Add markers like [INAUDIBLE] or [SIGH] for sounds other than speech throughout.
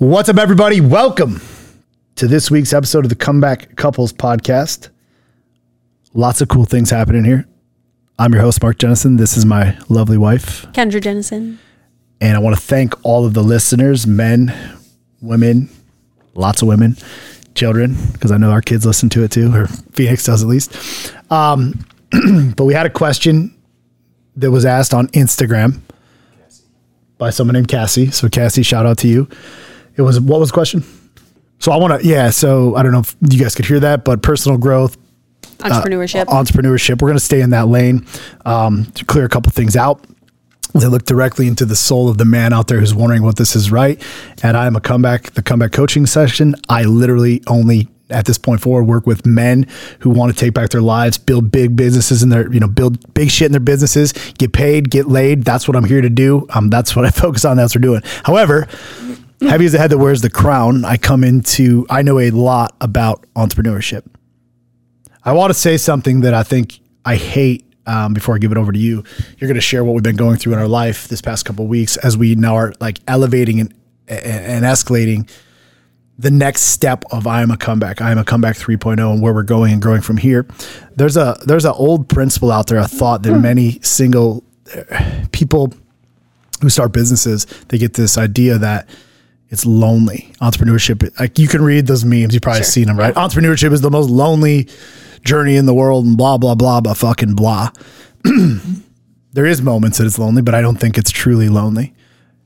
What's up, everybody? Welcome to this week's episode of the Comeback Couples Podcast. Lots of cool things happening here. I'm your host, Mark Jennison. This is my lovely wife. Kendra Jennison. And I want to thank all of the listeners men, women, lots of women, children, because I know our kids listen to it too, or Phoenix does at least. Um, [CLEARS THROAT] but we had a question that was asked on Instagram by someone named Cassie. So, Cassie, shout out to you. It was what was the question? So, I want to, yeah. So, I don't know if you guys could hear that, but personal growth, Entrepreneurship. uh, entrepreneurship. We're going to stay in that lane um, to clear a couple things out. They look directly into the soul of the man out there who's wondering what this is right. And I am a comeback, the comeback coaching session. I literally only at this point forward work with men who want to take back their lives, build big businesses in their, you know, build big shit in their businesses, get paid, get laid. That's what I'm here to do. Um, that's what I [LAUGHS] focus on. That's what we're doing. However, heavy as the head that wears the crown, I come into, I know a lot about entrepreneurship. I want to say something that I think I hate um, before I give it over to you. You're going to share what we've been going through in our life this past couple of weeks as we now are like elevating and, and escalating the next step of I am a comeback. I am a comeback 3.0 and where we're going and growing from here. There's a there's an old principle out there, a thought that many single uh, people who start businesses, they get this idea that it's lonely. Entrepreneurship, like you can read those memes, you've probably Sure. seen them, right? Entrepreneurship is the most lonely journey in the world and blah, blah, blah, blah, fucking blah. [CLEARS THROAT] there is moments that it's lonely, but I don't think it's truly lonely,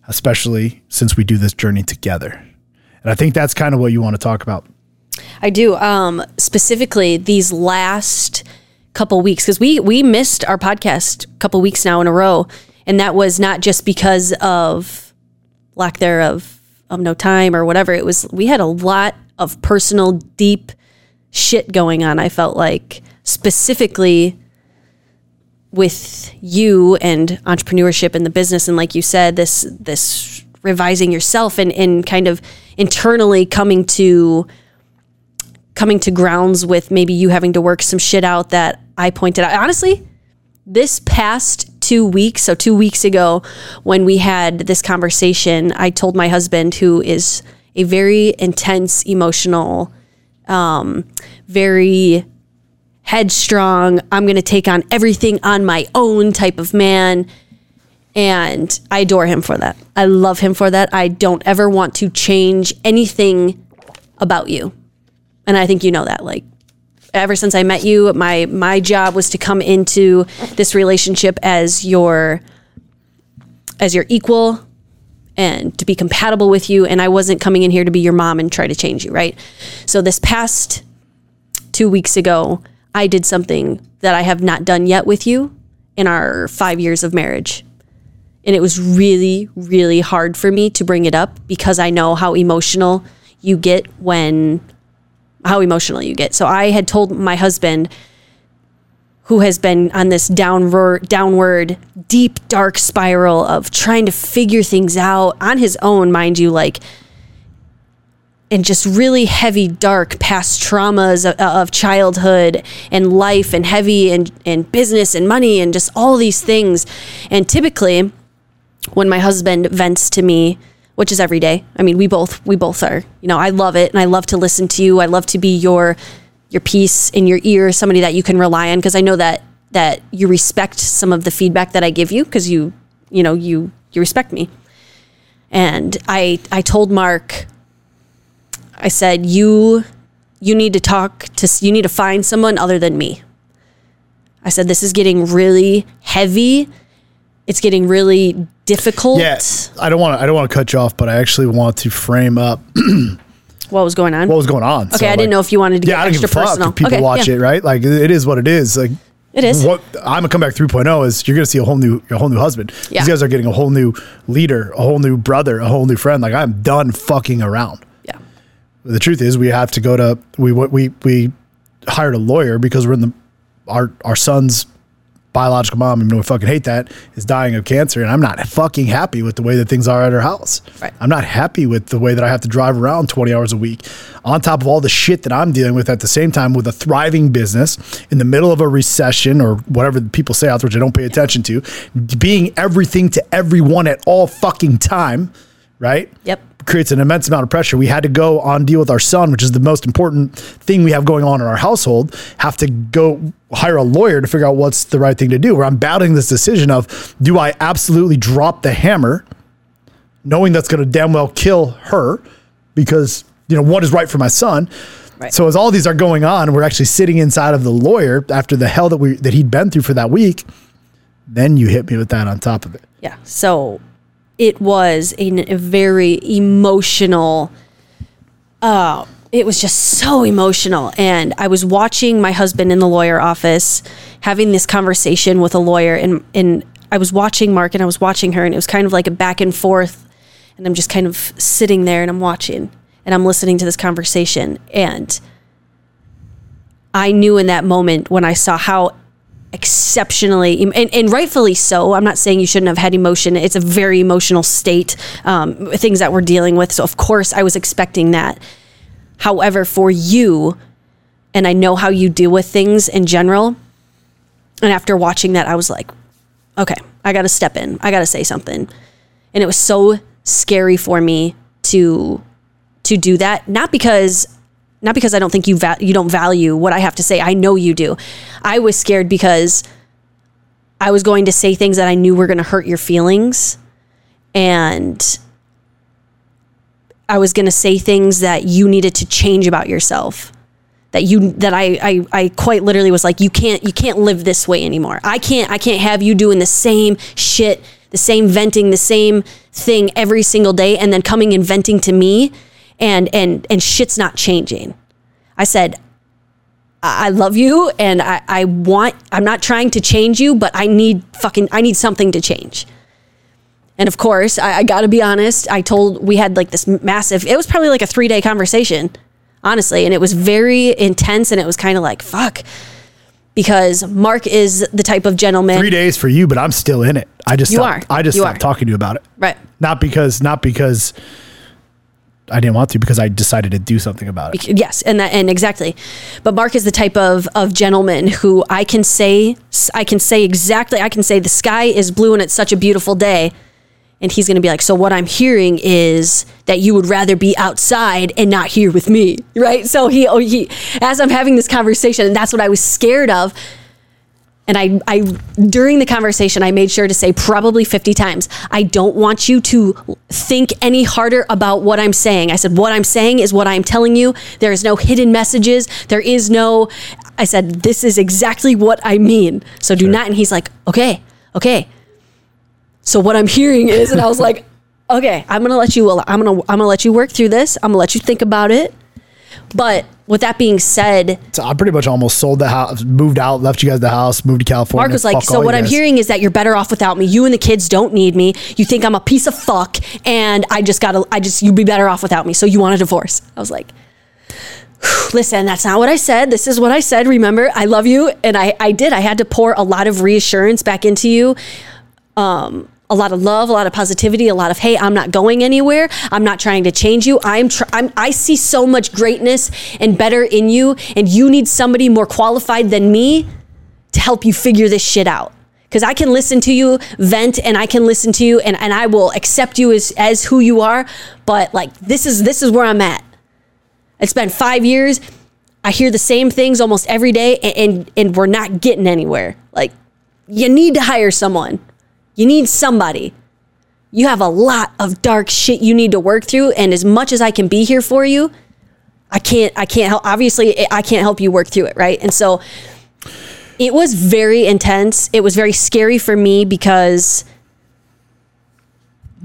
especially since we do this journey together. And I think that's kind of what you want to talk about. I do. Um, specifically, these last couple weeks, because we we missed our podcast a couple weeks now in a row, and that was not just because of lack thereof of no time or whatever. It was we had a lot of personal, deep shit going on. I felt like specifically with you and entrepreneurship and the business and like you said this this revising yourself and and kind of internally coming to coming to grounds with maybe you having to work some shit out that I pointed out. Honestly, this past two weeks, so two weeks ago, when we had this conversation, I told my husband, who is a very intense, emotional, um, very headstrong, I'm going to take on everything on my own type of man. And I adore him for that. I love him for that. I don't ever want to change anything about you. And I think you know that. Like ever since I met you, my my job was to come into this relationship as your as your equal and to be compatible with you and I wasn't coming in here to be your mom and try to change you, right? So this past 2 weeks ago, I did something that I have not done yet with you in our 5 years of marriage. And it was really really hard for me to bring it up because I know how emotional you get when how emotional you get. So I had told my husband who has been on this downward downward deep dark spiral of trying to figure things out on his own, mind you, like and just really heavy dark past traumas of, of childhood and life and heavy and, and business and money and just all these things. And typically when my husband vents to me, which is every day. I mean, we both we both are. You know, I love it and I love to listen to you. I love to be your your piece in your ear, somebody that you can rely on because I know that that you respect some of the feedback that I give you because you you know, you you respect me. And I I told Mark I said, "You you need to talk to you need to find someone other than me." I said, "This is getting really heavy. It's getting really difficult." Yeah, I don't want to. I don't want to cut you off, but I actually want to frame up [CLEARS THROAT] What was going on? what was going on. okay, I didn't know if you wanted to Yeah, get I don't give a fuck personal. if people okay, watch yeah. it, right? Like it is what it is. Like It is. What I'm a comeback 3.0 is you're going to see a whole new a whole new husband. Yeah. These guys are getting a whole new leader, a whole new brother, a whole new friend. Like I'm done fucking around. Yeah. The truth is, we have to go to we we we hired a lawyer because we're in the our our son's biological mom, even though we fucking hate that, is dying of cancer, and I'm not fucking happy with the way that things are at her house. Right. I'm not happy with the way that I have to drive around 20 hours a week, on top of all the shit that I'm dealing with at the same time with a thriving business in the middle of a recession or whatever people say out there, which I don't pay attention to, being everything to everyone at all fucking time, right? Yep. creates an immense amount of pressure. We had to go on deal with our son, which is the most important thing we have going on in our household. Have to go hire a lawyer to figure out what's the right thing to do. Where I'm battling this decision of do I absolutely drop the hammer, knowing that's going to damn well kill her because you know what is right for my son. Right. So as all these are going on, we're actually sitting inside of the lawyer after the hell that we that he'd been through for that week. Then you hit me with that on top of it. Yeah. So it was a, a very emotional. Uh, it was just so emotional, and I was watching my husband in the lawyer office having this conversation with a lawyer, and and I was watching Mark, and I was watching her, and it was kind of like a back and forth, and I'm just kind of sitting there, and I'm watching, and I'm listening to this conversation, and I knew in that moment when I saw how exceptionally and, and rightfully so i'm not saying you shouldn't have had emotion it's a very emotional state um, things that we're dealing with so of course i was expecting that however for you and i know how you deal with things in general and after watching that i was like okay i gotta step in i gotta say something and it was so scary for me to to do that not because not because I don't think you va- you don't value what I have to say. I know you do. I was scared because I was going to say things that I knew were going to hurt your feelings and I was going to say things that you needed to change about yourself. That you that I, I I quite literally was like you can't you can't live this way anymore. I can't I can't have you doing the same shit, the same venting, the same thing every single day and then coming and venting to me and and and shit's not changing. I said, I love you and I, I want I'm not trying to change you, but I need fucking I need something to change. And of course, I, I gotta be honest, I told we had like this massive it was probably like a three day conversation, honestly, and it was very intense and it was kind of like, fuck. Because Mark is the type of gentleman Three days for you, but I'm still in it. I just You stopped, are. I just You stopped are. talking to you about it. Right. Not because not because I didn't want to, because I decided to do something about it. yes and that and exactly but mark is the type of of gentleman who i can say i can say exactly i can say the sky is blue and it's such a beautiful day and he's going to be like so what i'm hearing is that you would rather be outside and not here with me [LAUGHS] right? So he oh, he as i'm having this conversation and that's what i was scared of. And I, I during the conversation i made sure to say probably 50 times i don't want you to think any harder about what i'm saying. I said what i'm saying is what i'm telling you. There is no hidden messages. There is no i said this is exactly what i mean. So do not and he's like okay okay so what i'm hearing is and i was like [LAUGHS] okay i'm gonna let you i'm gonna i'm gonna let you work through this i'm gonna let you think about it but with that being said So I pretty much almost sold the house, moved out, left you guys the house, moved to California. Mark was like, so what I'm guys." hearing is that you're better off without me. You and the kids don't need me. You think I'm a piece of fuck, and I just gotta, I just, you'd be better off without me. So you want a divorce? I was like, listen, that's not what I said. This is what I said. Remember, I love you, and I, I did. I had to pour a lot of reassurance back into you. Um, a lot of love, a lot of positivity, a lot of hey, I'm not going anywhere. I'm not trying to change you. I'm, tr- I'm I see so much greatness and better in you, and you need somebody more qualified than me to help you figure this shit out. Because I can listen to you vent and I can listen to you and, and I will accept you as, as who you are. But like this is this is where I'm at. It's been five years. I hear the same things almost every day and, and, and we're not getting anywhere. Like you need to hire someone. You need somebody. You have a lot of dark shit you need to work through. And as much as I can be here for you, I can't I can't help obviously I can't help you work through it, right? And so it was very intense. It was very scary for me because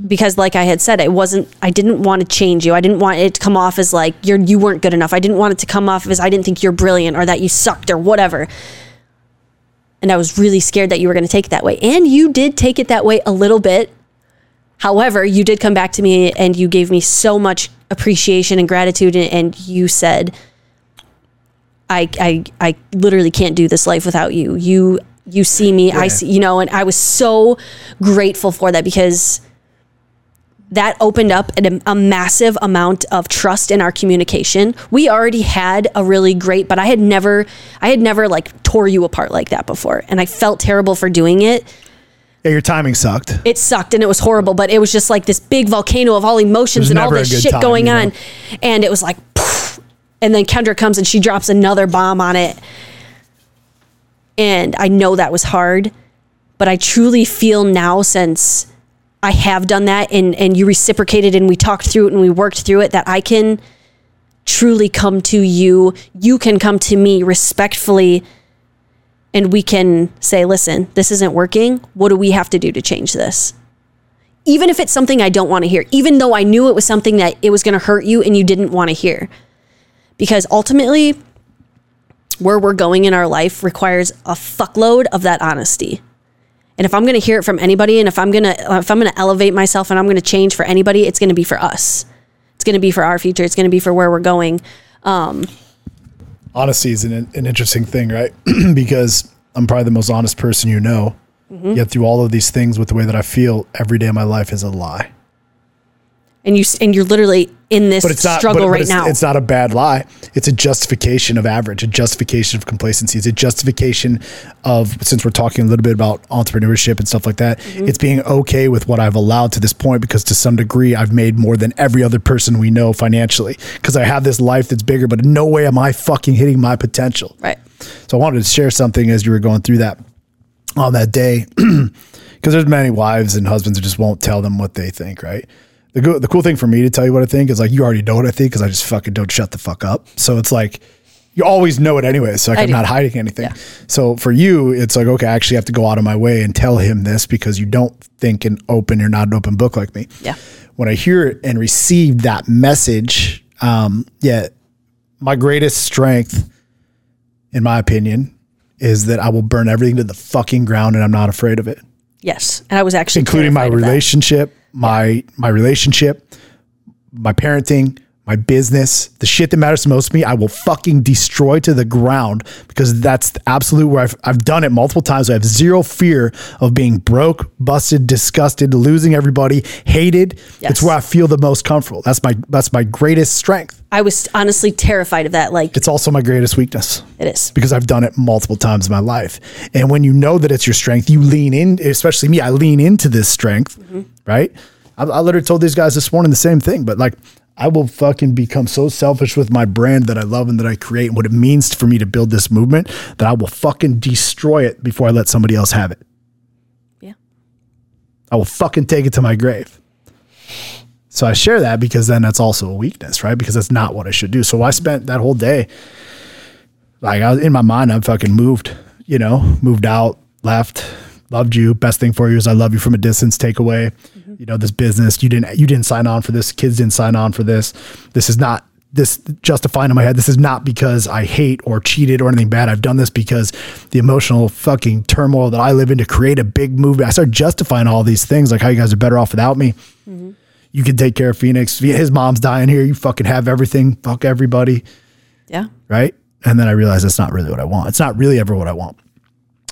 because like I had said, it wasn't I didn't want to change you. I didn't want it to come off as like you're you weren't good enough. I didn't want it to come off as I didn't think you're brilliant or that you sucked or whatever. And I was really scared that you were going to take it that way. And you did take it that way a little bit. However, you did come back to me and you gave me so much appreciation and gratitude and, and you said I, I I literally can't do this life without you. You you see me, I see you know, and I was so grateful for that because that opened up a, a massive amount of trust in our communication. We already had a really great, but I had never, I had never like tore you apart like that before, and I felt terrible for doing it. Yeah, your timing sucked. it sucked and it was horrible, but it was just like this big volcano of all emotions and all this shit time, going you know? on. And it was like, poof. and then Kendra comes and she drops another bomb on it. And I know that was hard, but I truly feel now since I have done that and, and you reciprocated and we talked through it and we worked through it that I can truly come to you. You can come to me respectfully and we can say, listen, this isn't working. What do we have to do to change this? Even if it's something I don't want to hear, even though I knew it was something that it was going to hurt you and you didn't want to hear. Because ultimately, where we're going in our life requires a fuckload of that honesty. And if I'm going to hear it from anybody and if I'm going to if I'm going to elevate myself and I'm going to change for anybody, it's going to be for us. It's going to be for our future. It's going to be for where we're going. Honesty is an, an interesting thing, right? [CLEARS THROAT] because I'm probably the most honest person you know. Mm-hmm. Yet through all of these things, with the way that I feel, every day of my life is a lie. And you and you're literally in this But it's not struggle but- but right it's, now. It's not a bad lie. It's a justification of average, a justification of complacency. It's a justification of since we're talking a little bit about entrepreneurship and stuff like that. Mm-hmm. It's being okay with what I've allowed to this point because to some degree I've made more than every other person we know financially because I have this life that's bigger. But in no way am I fucking hitting my potential. right. So I wanted to share something as you were going through that on that day, [CLEARS THROAT] because there's many wives and husbands who just won't tell them what they think. Right. The go- the cool thing for me to tell you what I think is like you already know what I think because I just fucking don't shut the fuck up. So it's like you always know it anyway. So like I I'm do. not hiding anything. Yeah. So for you, it's like okay, I actually have to go out of my way and tell him this because you don't think and open. You're not an open book like me. Yeah. When I hear it and receive that message, um, yeah, my greatest strength in my opinion, is that I will burn everything to the fucking ground and I'm not afraid of it, Yes. And I was actually including my relationship, my my relationship, my parenting, my business, the shit that matters most to me, I will fucking destroy to the ground because that's the absolute where I've, I've done it multiple times. I have zero fear of being broke, busted, disgusted, losing everybody, hated. Yes. It's where I feel the most comfortable. That's my that's my greatest strength. I was honestly terrified of that. Like It's also my greatest weakness. it is. because I've done it multiple times in my life. And when you know that it's your strength, you lean in, especially me, I lean into this strength, mm-hmm. right? I, I literally told these guys this morning the same thing, but like, I will fucking become so selfish with my brand that I love and that I create and what it means for me to build this movement that I will fucking destroy it before I let somebody else have it. Yeah. I will fucking take it to my grave. So I share that because then that's also a weakness, right? Because that's not what I should do. So I spent that whole day, like I was in my mind, I'm fucking moved, you know, moved out, left, loved you. Best thing for you is I love you from a distance. Take away, you know, this business. You didn't, you didn't sign on for this. Kids didn't sign on for this. This is not this justifying in my head. This is not because I hate or cheated or anything bad. I've done this because the emotional fucking turmoil that I live in to create a big movement. I start justifying all these things, like how you guys are better off without me. Mm-hmm. You can take care of Phoenix. His mom's dying here. You fucking have everything. Fuck everybody Yeah. right? And then I realized that's not really what I want. It's not really ever what I want.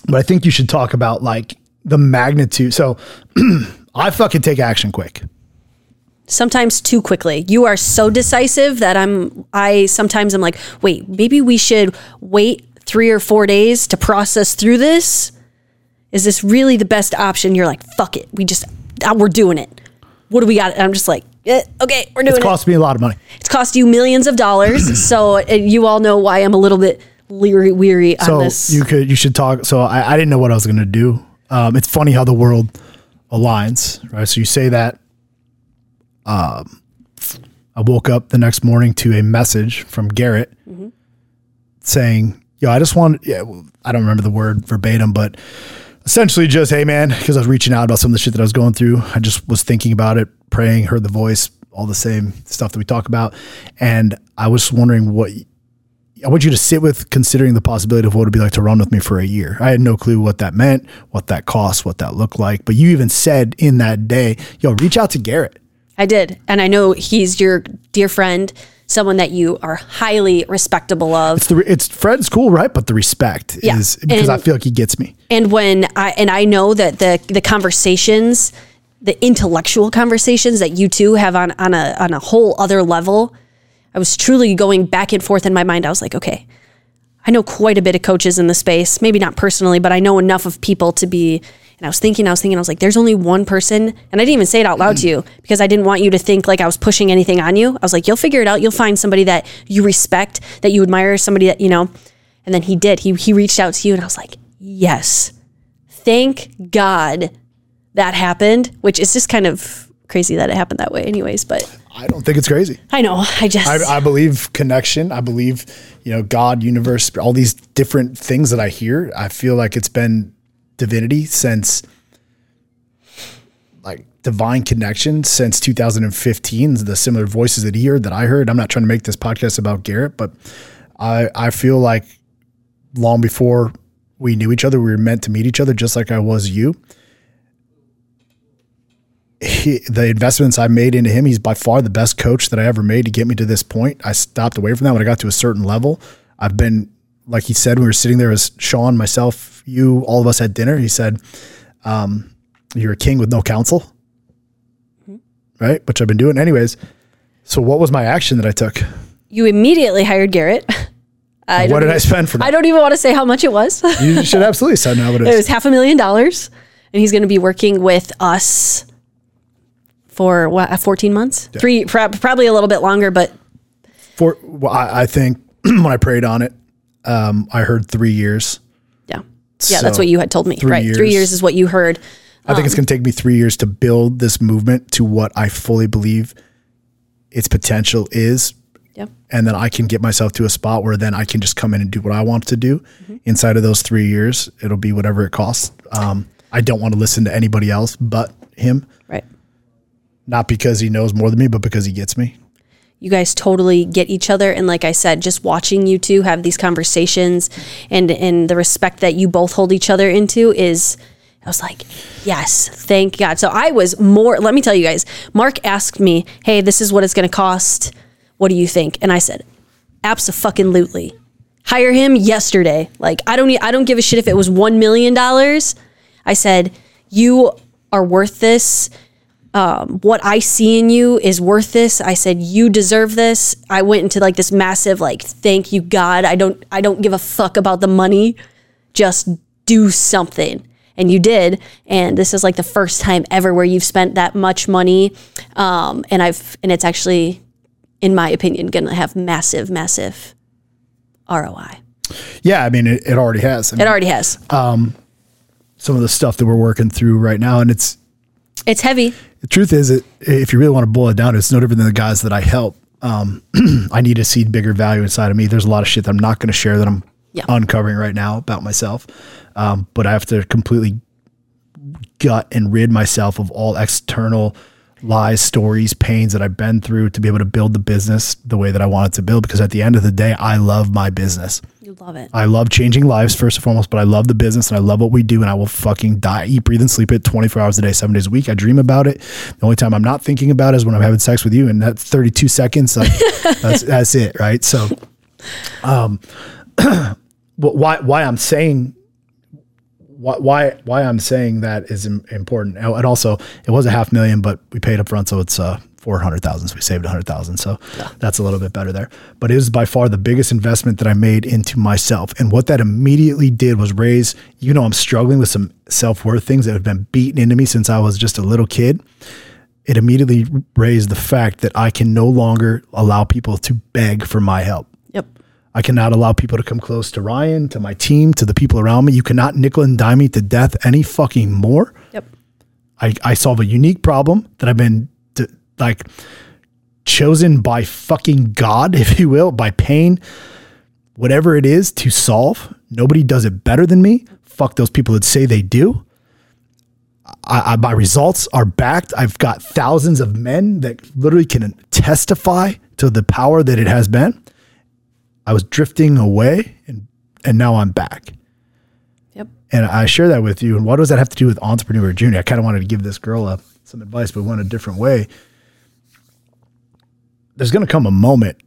But I think you should talk about like the magnitude. So [CLEARS THROAT] I fucking take action quick. Sometimes too quickly. You are so decisive that I'm I sometimes I'm like, wait, maybe we should wait three or four days to process through this. Is this really the best option? You're like, fuck it. We just uh, we're doing it. What do we got? And I'm just like, eh, okay, we're doing It's it. cost me a lot of money. It's cost you millions of dollars. [CLEARS THROAT] so you all know why I'm a little bit leery, weary on So this. you could you should talk. So I, I didn't know what I was gonna do. Um, it's funny how the world aligns, right? So you say that. Um, I woke up the next morning to a message from Garrett saying, "Yo, I just want yeah, well, I don't remember the word verbatim, but essentially just, hey man, because I was reaching out about some of the shit that I was going through. I just was thinking about it, praying, heard the voice, all the same stuff that we talk about, and I was wondering what I want you to sit with considering the possibility of what it would be like to run with me for a year. I had no clue what that meant, what that cost, what that looked like. But you even said in that day, yo, reach out to Garrett. I did. And I know he's your dear friend, someone that you are highly respectable of. It's the it's Fred's cool, right? But the respect Yeah. is because I feel like he gets me. And when I and I know that the the conversations, the intellectual conversations that you two have on on a on a whole other level, I was truly going back and forth in my mind. I was like, okay, I know quite a bit of coaches in the space, maybe not personally, but I know enough of people to be And I was thinking, I was thinking, I was like, there's only one person. And I didn't even say it out loud to you mm. because I didn't want you to think like I was pushing anything on you. I was like, you'll figure it out. You'll find somebody that you respect, that you admire, somebody that, you know. And then he did. He, he reached out to you and I was like, yes. Thank God that happened, which is just kind of crazy that it happened that way, anyways. But I don't think it's crazy. I know. I just. I, I believe connection. I believe, you know, God, universe, all these different things that I hear. I feel like it's been divinity since like divine connection since 2015. The similar voices that he heard that I heard. I'm not trying to make this podcast about Garrett, but I I feel like long before we knew each other, we were meant to meet each other, just like I was you. He, the investments I made into him, he's by far the best coach that I ever made to get me to this point. I stopped away from that when I got to a certain level. I've been, like he said, we were sitting there as Sean, myself, you, all of us had dinner. He said, um, "You're a king with no counsel," right? Which I've been doing, anyways. So, what was my action that I took? you immediately hired Garrett. [LAUGHS] I what did even- I spend for that? I don't even want to say how much it was. you should absolutely say now what [LAUGHS] it it is. was half a million dollars, and he's going to be working with us for what, uh, 14 months? Three, prob- probably a little bit longer, but For well, I, I think [CLEARS THROAT] when I prayed on it, um, I heard three years. Yeah. Yeah, that's what you had told me. three right. Three years. years is what you heard. I think it's Um, going to take me three years to build this movement to what I fully believe its potential is. Yep. And then I can get myself to a spot where then I can just come in and do what I want to do. Mm-hmm. Inside of those three years, it'll be whatever it costs. Um, I don't want to listen to anybody else but him, Right. not because he knows more than me, but because he gets me. You guys totally get each other. And like i said just watching you two have these conversations and and the respect that you both hold each other into is i was like yes thank god. So i was more let me tell you guys mark asked me hey this is what it's going to cost. What do you think? And i said absolutely. Hire him yesterday. Like i don't i don't give a shit if it was 1 million dollars. I said you are worth this what I see in you is worth this. I said you deserve this. I went into like this massive like thank you God. I don't I don't give a fuck about the money. Just do something. And you did. And this is like the first time ever where you've spent that much money. Um, and I've and it's actually in my opinion going to have massive massive ROI. Yeah, I mean, it, it already has. I mean, It already has. some of the stuff that we're working through right now, and it's it's heavy. The truth is that if you really want to boil it down, it's no different than the guys that I help. Um, [CLEARS THROAT] I need to see bigger value inside of me. There's a lot of shit that I'm not going to share that I'm Yeah. uncovering right now about myself. Um, but I have to completely gut and rid myself of all external lies, stories, pains that I've been through to be able to build the business the way that I want it to build. Because at the end of the day, I love my business. You love it. I love changing lives first and foremost, but I love the business and I love what we do and I will fucking die, eat, breathe, and sleep it 24 hours a day, seven days a week. I dream about it. The only time I'm not thinking about it is when I'm having sex with you, and that's 32 seconds. Like [LAUGHS] that's that's it, right? So, um, [CLEARS THROAT] why why I'm saying why why why I'm saying that is important, and also it was a half million, but we paid up front, so it's uh four hundred thousand. So we saved a hundred thousand, so that's a little bit better there. But it was by far the biggest investment that I made into myself, and what that immediately did was raise. You know, I'm struggling with some self worth things that have been beaten into me since I was just a little kid. It immediately raised the fact that I can no longer allow people to beg for my help. Yep. I cannot allow people to come close to Ryan, to my team, to the people around me. You cannot nickel and dime me to death any fucking more. Yep. I, I solve a unique problem that I've been like chosen by fucking God, [LAUGHS] if you will, by pain, whatever it is to solve. Nobody does it better than me. Fuck those people that say they do. I, I, my results are backed. I've got thousands of men that literally can testify to the power that it has been. I was drifting away and and now I'm back. Yep. And I share that with you. And what does that have to do with Entrepreneur Junior? I kind of wanted to give this girl a, some advice, but went a different way. There's going to come a moment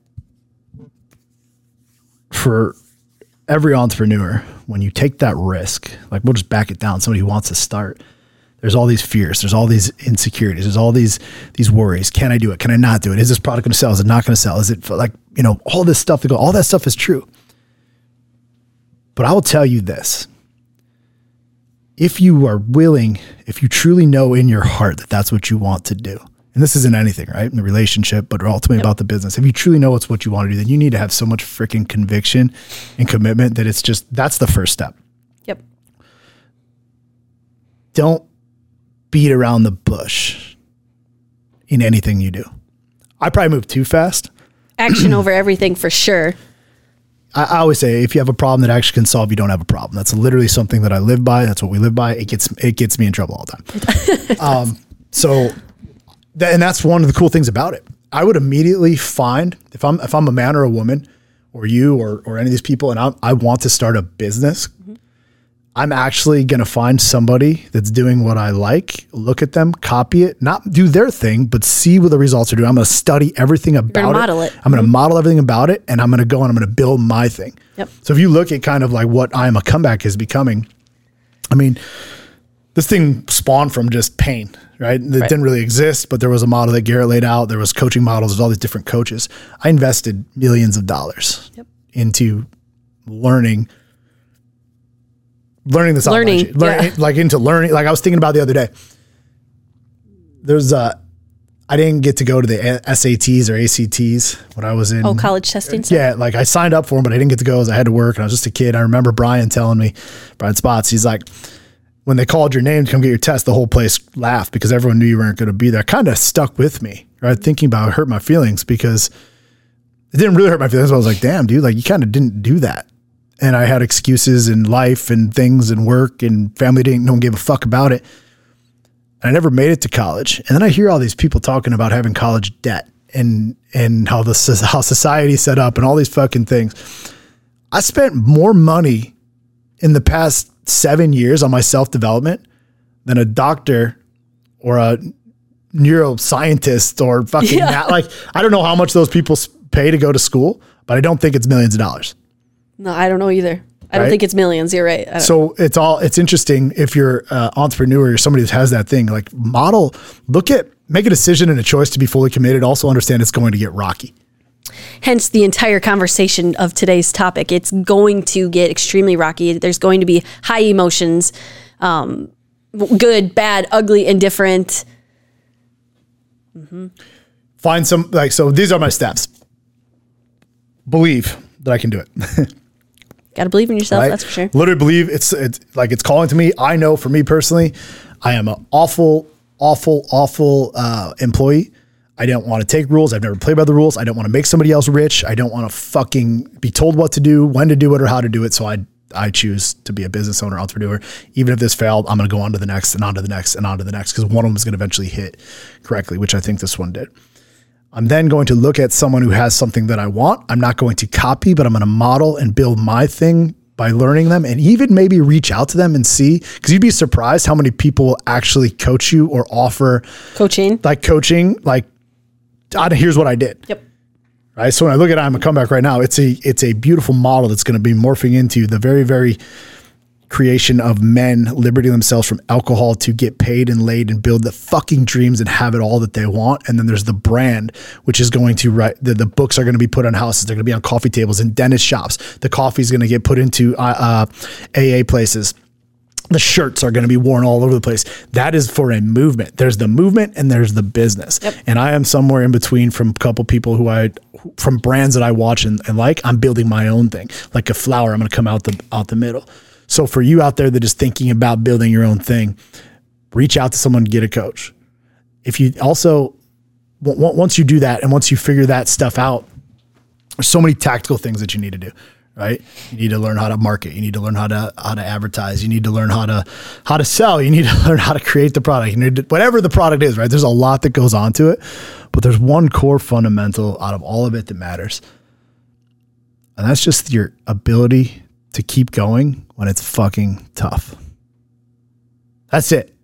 for every entrepreneur when you take that risk. Like we'll just back it down. Somebody who wants to start. There's all these fears. There's all these insecurities. There's all these these worries. Can I do it? Can I not do it? Is this product going to sell? Is it not going to sell? Is it like you know all this stuff that go? All that stuff is true. But I will tell you this if you are willing, if you truly know in your heart that that's what you want to do, and this isn't anything, right? In the relationship, but ultimately yep. about the business. If you truly know it's what you want to do, then you need to have so much freaking conviction and commitment that it's just that's the first step. Yep. Don't beat around the bush in anything you do. I probably move too fast. Action [CLEARS THROAT] over everything for sure. I, I, always say if you have a problem that action can solve, you don't have a problem. That's literally something that I live by. That's what we live by. It gets it gets me in trouble all the time. [LAUGHS] um, so and that's one of the cool things about it. I would immediately find if I'm if I'm a man or a woman, or you or or any of these people, and I, I want to start a business. Mm-hmm. I'm actually going to find somebody that's doing what I like, look at them, copy it, not do their thing, but see what the results are doing. I'm going to study everything about model it. it. I'm going to mm-hmm. model everything about it and I'm going to go and I'm going to build my thing. Yep. So if you look at kind of like what I'm a comeback is becoming, I mean, this thing spawned from just pain, right? It right. didn't really exist, but there was a model that Garrett laid out. There was coaching models. There's all these different coaches. I invested millions of dollars yep. into learning, learning this learning, learning yeah. like into learning. Like I was thinking about the other day. There's a, I didn't get to go to the SATs or ACTs when I was in oh college testing. Yeah, like I signed up for them, but I didn't get to go as I had to work, and I was just a kid. I remember Brian telling me, Brian Spots, he's like when they called your name to come get your test, the whole place laughed because everyone knew you weren't going to be there. Kind of stuck with me, right? Thinking about it hurt my feelings because it didn't really hurt my feelings. I was like, damn, dude, like you kind of didn't do that. And I had excuses in life and things and work and family didn't, no one gave a fuck about it. And I never made it to college. And then I hear all these people talking about having college debt and, and how the, how society set up and all these fucking things. I spent more money in the past seven years on my self development than a doctor or a neuroscientist or fucking yeah. like I don't know how much those people pay to go to school, but I don't think it's millions of dollars. No, I don't know either. I don't think it's millions. You're right. So know. it's all it's interesting if you're an entrepreneur or somebody that has that thing like model. Look at make a decision and a choice to be fully committed. Also understand it's going to get rocky hence the entire conversation of today's topic. It's going to get extremely rocky. There's going to be high emotions, um, good, bad, ugly, indifferent. Mm-hmm. Find some like so. These are my steps. Believe that I can do it. [LAUGHS] Got to believe in yourself. Right? That's for sure. Literally believe it's it's like it's calling to me. I know for me personally, I am an awful, awful, awful uh, employee. I don't want to take rules. I've never played by the rules. I don't want to make somebody else rich. I don't want to fucking be told what to do, when to do it, or how to do it. So I I choose to be a business owner, entrepreneur. Even if this failed, I'm going to go on to the next and on to the next and on to the next because one of them is going to eventually hit correctly, which I think this one did. I'm then going to look at someone who has something that I want. I'm not going to copy, but I'm going to model and build my thing by learning them and even maybe reach out to them and see because you'd be surprised how many people actually coach you or offer coaching like coaching like here's what I did. Yep. Right. So when I look at I'm a comeback right now, it's a it's a beautiful model that's going to be morphing into the very very creation of men liberating themselves from alcohol to get paid and laid and build the fucking dreams and have it all that they want. And then there's the brand, which is going to write the, the books are going to be put on houses. They're going to be on coffee tables and dentist shops. The coffee is going to get put into uh, uh, AA places the shirts are going to be worn all over the place. That is for a movement. There's the movement and there's the business. Yep. And I am somewhere in between from a couple people who I, from brands that I watch and, and like, I'm building my own thing. Like a flower, I'm going to come out the, out the middle. So for you out there that is thinking about building your own thing, reach out to someone, get a coach. If you also, once you do that and once you figure that stuff out, there's so many tactical things that you need to do right? You need to learn how to market. You need to learn how to how to advertise. You need to learn how to how to sell. You need to [LAUGHS] learn how to create the product. You need to, whatever the product is, right? There's a lot that goes on to it, but there's one core fundamental out of all of it that matters, and that's just your ability to keep going when it's fucking tough. That's it.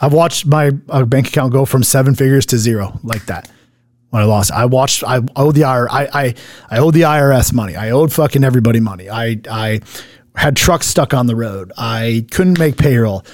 I've watched my uh, bank account go from seven figures to zero like that when I lost. I watched. I owed the. I, I I owed the IRS money. I owed fucking everybody money. I I had trucks stuck on the road. I couldn't make payroll.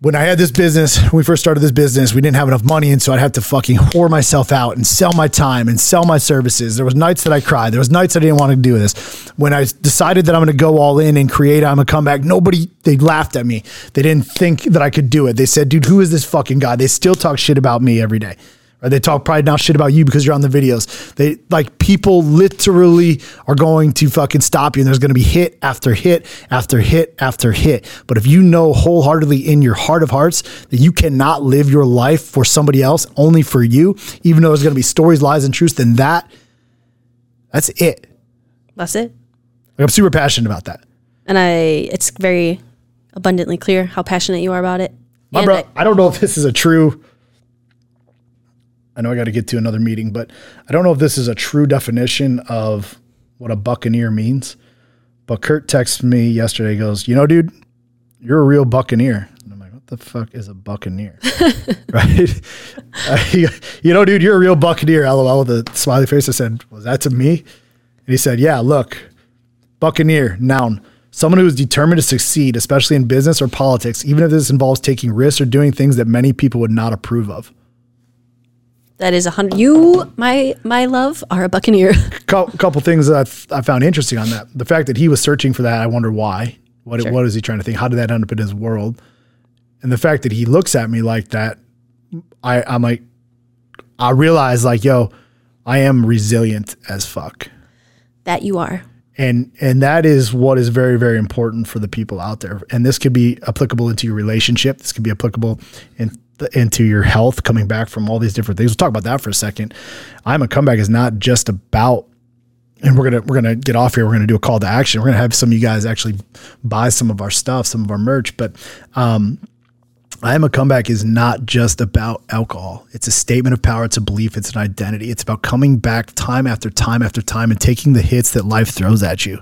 when I had this business, when we first started this business, we didn't have enough money, and so I'd have to fucking whore myself out and sell my time and sell my services. There was nights that I cried. There was nights I didn't want to do this. When I decided that I'm going to go all in and create, I'm going to come back. Nobody they laughed at me. They didn't think that I could do it. They said, "Dude, who is this fucking guy?" They still talk shit about me every day. They talk probably now shit about you because you're on the videos. They like people literally are going to fucking stop you and there's going to be hit after hit after hit after hit. But if you know wholeheartedly in your heart of hearts that you cannot live your life for somebody else, only for you, even though there's going to be stories, lies, and truths, then that, that's it. That's it. Like, I'm super passionate about that. And I, it's very abundantly clear how passionate you are about it. My And bro, I- I don't know if this is a true. I know I got to get to another meeting, but I don't know if this is a true definition of what a buccaneer means. But Kurt texts me yesterday. Goes, "You know, dude, you're a real buccaneer." And I'm like, "What the fuck is a buccaneer?" [LAUGHS] right? [LAUGHS] Uh, you know, dude, you're a real buccaneer. LOL with a smiley face. I said, "Was that to me?" And he said, "Yeah, look, Buccaneer, noun. Someone who is determined to succeed, especially in business or politics, even if this involves taking risks or doing things that many people would not approve of. That is a hundred. You, my my love, are a buccaneer. [LAUGHS] Cou- couple things that I th- I found interesting on that. The fact that he was searching for that, I wonder why. What what is he trying to think? How did that end up in his world? And the fact that he looks at me like that, I I'm like, I realize like, yo, I am resilient as fuck. that you are. and and that is what is very very important for the people out there and this could be applicable into your relationship this could be applicable in into your health coming back from all these different things. We'll talk about that for a second. I'm a comeback is not just about and we're gonna we're gonna get off here. We're gonna do a call to action. We're gonna have some of you guys actually buy some of our stuff some of our merch but um I am a comeback is not just about alcohol. It's a statement of power. It's a belief. It's an identity. It's about coming back time after time after time and taking the hits that life throws at you.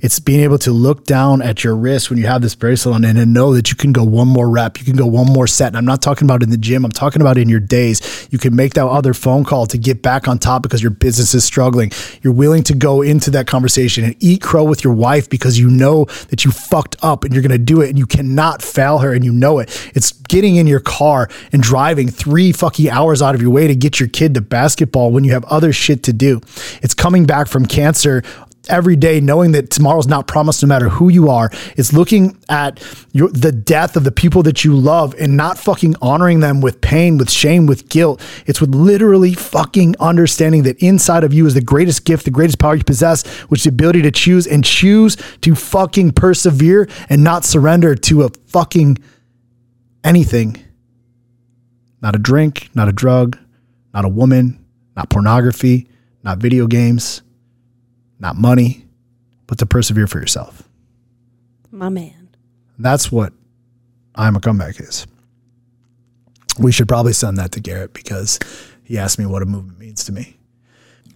It's being able to look down at your wrist when you have this bracelet on and know that you can go one more rep. You can go one more set. And I'm not talking about in the gym. I'm talking about in your days. You can make that other phone call to get back on top because your business is struggling. You're willing to go into that conversation and eat crow with your wife because you know that you fucked up and you're going to do it and you cannot fail her and you know it. It's getting in your car and driving three fucking hours out of your way to get your kid to basketball when you have other shit to do. It's coming back from cancer every day knowing that tomorrow's not promised no matter who you are it's looking at your the death of the people that you love and not fucking honoring them with pain with shame with guilt it's with literally fucking understanding that inside of you is the greatest gift the greatest power you possess which is the ability to choose and choose to fucking persevere and not surrender to a fucking anything not a drink not a drug not a woman not pornography not video games not money, but to persevere for yourself. My man. That's what I'm a comeback is. We should probably send that to Garrett because he asked me what a movement means to me.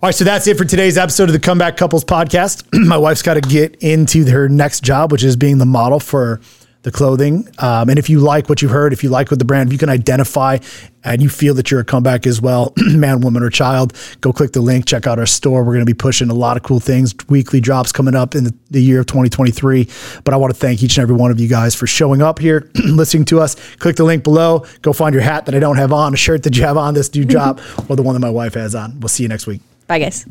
All right, so that's it for today's episode of the Comeback Couples podcast. [CLEARS THROAT] My wife's got to get into her next job, which is being the model for the clothing. Um, and if you like what you heard, if you like what the brand, if you can identify and you feel that you're a comeback as well, [CLEARS THROAT] man, woman, or child, go click the link, check out our store. We're going to be pushing a lot of cool things, weekly drops coming up in the, the year of 2023. But I want to thank each and every one of you guys for showing up here, [CLEARS THROAT] listening to us. Click the link below. Go find your hat that I don't have on, a shirt that you have on, this new drop, [LAUGHS] or the one that my wife has on. We'll see you next week. Bye, guys.